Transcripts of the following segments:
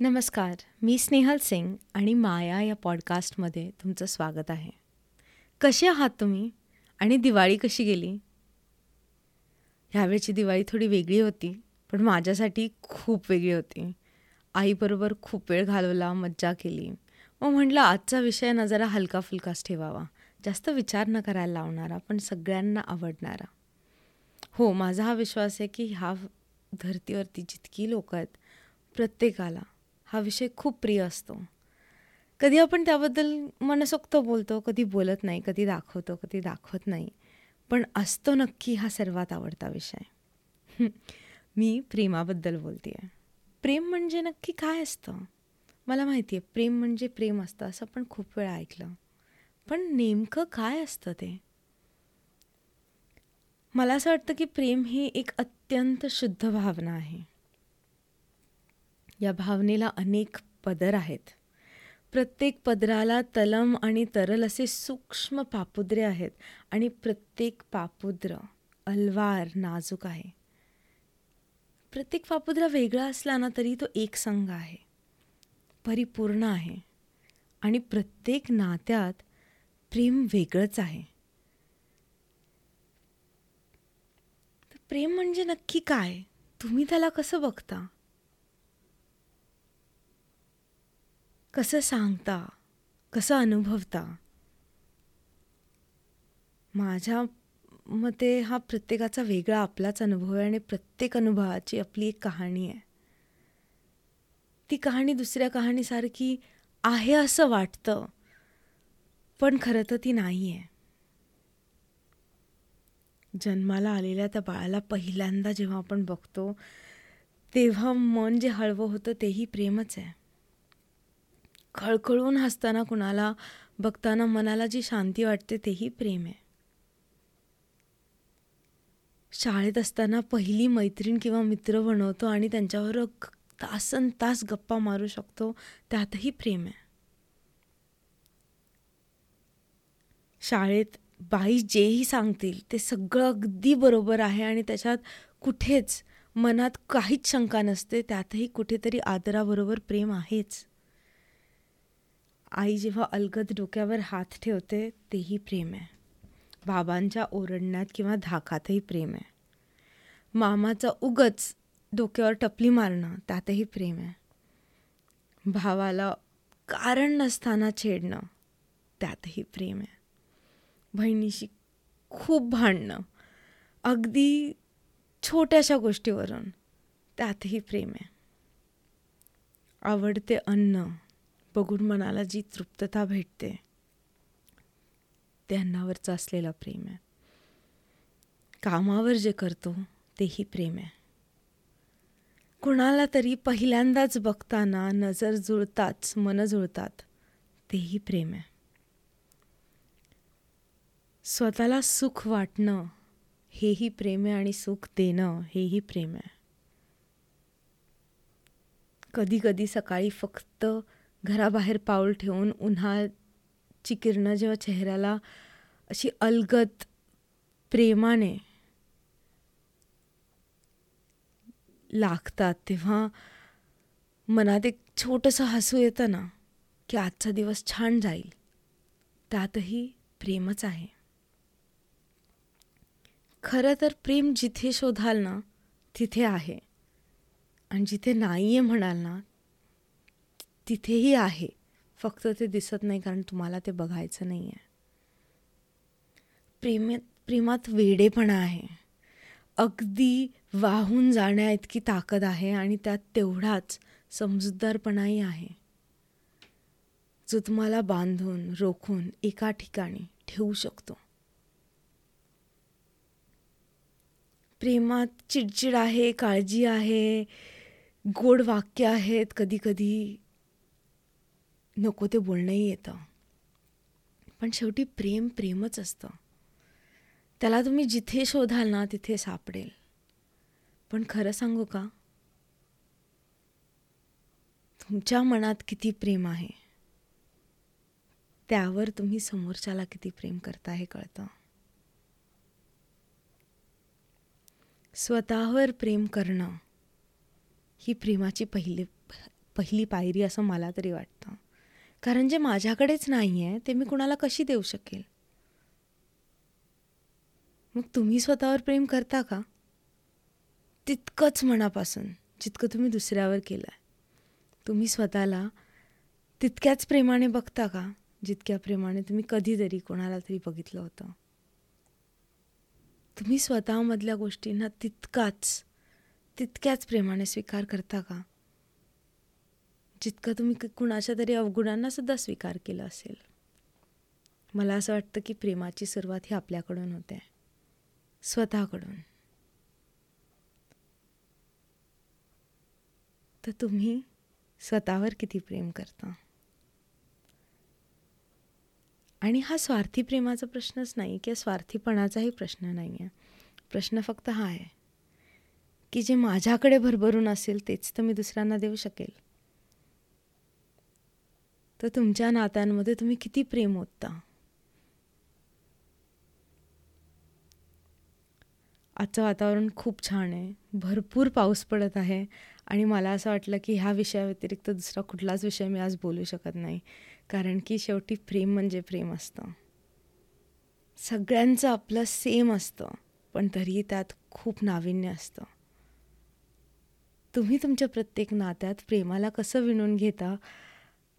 नमस्कार मी स्नेहल सिंग आणि माया या पॉडकास्टमध्ये तुमचं स्वागत आहे. कसे आहात तुम्ही आणि दिवाळी कशी गेली? ह्यावेळची दिवाळी थोडी वेगळी होती पण माझ्यासाठी खूप वेगळी होती. आईबरोबर खूप वेळ घालवला मज्जा केली. मग म्हटलं आजचा विषय ना जरा हलका फुलकाच ठेवावा. जास्त विचार न करायला लावणारा पण सगळ्यांना आवडणारा. हो माझा हा विश्वास आहे की ह्या धर्तीवरती जितकी लोक आहेत प्रत्येकाला हा विषय खूप प्रिय असतो. कधी आपण त्याबद्दल मनसोक्त बोलतो कधी बोलत नाही कधी दाखवतो कधी दाखवत नाही. पण असतो नक्की हा सर्वात आवडता विषय. मी प्रेमाबद्दल बोलते आहे प्रेम म्हणजे नक्की काय असतं? मला माहिती आहे प्रेम म्हणजे प्रेम असतं असं आपण खूप वेळा ऐकलं. पण नेमकं काय असतं ते? मला असं वाटतं की प्रेम ही एक अत्यंत शुद्ध भावना आहे. या भावनेला अनेक पदर आहेत. प्रत्येक पदराला तलम आणि तरल असे सूक्ष्म पापुद्रे आहेत आणि प्रत्येक पापुद्र अलवार नाजूक आहे. प्रत्येक पापुद्रा वेगळा असला ना तरी तो एक संघ आहे. परिपूर्ण आहे. आणि प्रत्येक नात्यात प्रेम वेगळंच आहे. प्रेम म्हणजे नक्की काय? तुम्ही त्याला कसं बघता? कसं सांगता कसं अनुभवता? माझ्या मते हा प्रत्येकाचा वेगळा आपलाच अनुभव आहे आणि प्रत्येक अनुभवाची आपली एक कहाणी आहे. ती कहाणी दुसऱ्या कहाणीसारखी आहे असं वाटतं पण खरं तर ती नाही आहे. जन्माला आलेल्या त्या बाळाला पहिल्यांदा जेव्हा आपण बघतो तेव्हा मन जे हळवं होतं तेही प्रेमच आहे. खळखळून हसताना कुणाला बघताना मनाला जी शांती वाटते तेही प्रेम आहे. शाळेत असताना पहिली मैत्रीण किंवा मित्र बनवतो आणि त्यांच्यावर तासन तास गप्पा मारू शकतो त्यातही प्रेम आहे. शाळेत बाई जेही सांगतील ते सगळं अगदी बरोबर आहे आणि त्याच्यात कुठेच मनात काहीच शंका नसते त्यातही कुठेतरी आदराबरोबर प्रेम आहेच. आई जेव्हा अलगद डोक्यावर हात ठेवते तेही प्रेम आहे. बाबांच्या ओरडण्यात किंवा धाकातही प्रेम आहे. मामाचं उगच डोक्यावर टपली मारणं त्यातही प्रेम आहे. भावाला कारण नसताना छेडणं त्यातही प्रेम आहे. बहिणीशी खूप भांडणं अगदी छोट्याशा गोष्टीवरून त्यातही प्रेम आहे. आवडते अन्न बघून मनाला जी तृप्तता भेटते ते अन्नावरचं असलेलं प्रेम आहे. कामावर जे करतो तेही प्रेम आहे. कुणाला तरी पहिल्यांदाच बघताना नजर जुळताच मन जुळतात तेही प्रेम आहे. स्वतःला सुख वाटणं हेही प्रेम आहे आणि सुख देणं हेही प्रेम आहे. कधी कधी सकाळी फक्त घराबाहेर पाऊल ठेवून उन्हाची किरणं जेव्हा चेहऱ्याला अशी अलगत प्रेमाने लागतात तेव्हा मनात एक छोटंसं हसू येतं ना की आजचा दिवस छान जाईल. त्यातही प्रेमच आहे. खरं तर प्रेम जिथे शोधाल ना तिथे आहे. आणि जिथे नाही आहे म्हणाल ना तिथेही आहे. फक्त ते दिसत नाही कारण तुम्हाला ते बघायचं नाही आहे प्रेमात प्रेमात वेडेपणा आहे. अगदी वाहून जाण्या इतकी ताकद आहे आणि त्यात तेवढाच समजूतदारपणाही आहे. जो तुम्हाला बांधून रोखून एका ठिकाणी ठेवू शकतो. प्रेमात चिडचिड आहे काळजी आहे गोड वाक्य आहेत कधी कधी नको ते बोलणंही येतं. पण शेवटी प्रेम प्रेमच असतं. त्याला तुम्ही जिथे शोधाल ना तिथे सापडेल. पण खरं सांगू का? तुमच्या मनात किती प्रेम आहे? त्यावर तुम्ही समोरच्याला किती प्रेम करता हे कळतं. स्वतःवर प्रेम करणं ही प्रेमाची पहिली पहिली पायरी असं मला तरी वाटतं. कारण जे माझ्याकडेच नाही आहे ते मी कुणाला कशी देऊ शकेल? मग तुम्ही स्वतःवर प्रेम करता का? तितकंच मनापासून जितकं तुम्ही दुसऱ्यावर केलं आहे तुम्ही स्वतःला तितक्याच प्रेमाने बघता का? जितक्या प्रेमाने तुम्ही कधीतरी कोणाला तरी बघितलं होतं. तुम्ही स्वतःमधल्या गोष्टींना तितकाच तितक्याच प्रेमाने स्वीकार करता का? जितकं तुम्ही कुणाच्या तरी अवगुणांना सुद्धा स्वीकार केला असेल. मला असं वाटतं की प्रेमाची सुरुवात ही आपल्याकडून होते. स्वतःकडून. तर तुम्ही स्वतःवर किती प्रेम करता? आणि हा स्वार्थी प्रेमाचा प्रश्नच नाही किंवा स्वार्थीपणाचाही प्रश्न नाही आहे प्रश्न फक्त हा आहे की जे माझ्याकडे भरभरून असेल तेच तर मी दुसऱ्यांना देऊ शकेल. तर तुमच्या नात्यांमध्ये तुम्ही किती प्रेम ओतता? आजचं वातावरण खूप छान आहे. भरपूर पाऊस पडत आहे आणि मला असं वाटलं की ह्या विषयाव्यतिरिक्त दुसरा कुठलाच विषय मी आज बोलू शकत नाही. कारण की शेवटी प्रेम म्हणजे प्रेम असतं. सगळ्यांचं आपलं सेम असतं पण तरीही त्यात खूप नाविन्य असतं. तुम्ही तुमच्या प्रत्येक नात्यात प्रेमाला कसं विणून घेता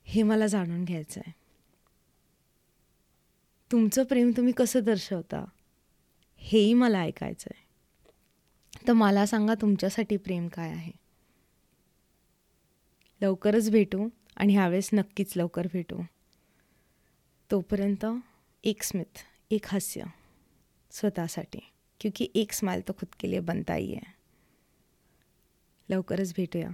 हे मला जाणून घ्यायचं आहे तुमचं प्रेम तुम्ही कसं दर्शवता हेही मला ऐकायचं आहे तर मला सांगा तुमच्यासाठी प्रेम काय आहे? लवकरच भेटू आणि ह्यावेळेस नक्कीच लवकर भेटू. तोपर्यंत एक स्मित एक हास्य स्वतःसाठी क्योंकि एक स्माइल तो खुद के लिए बनता ही है. लवकरच भेटूया.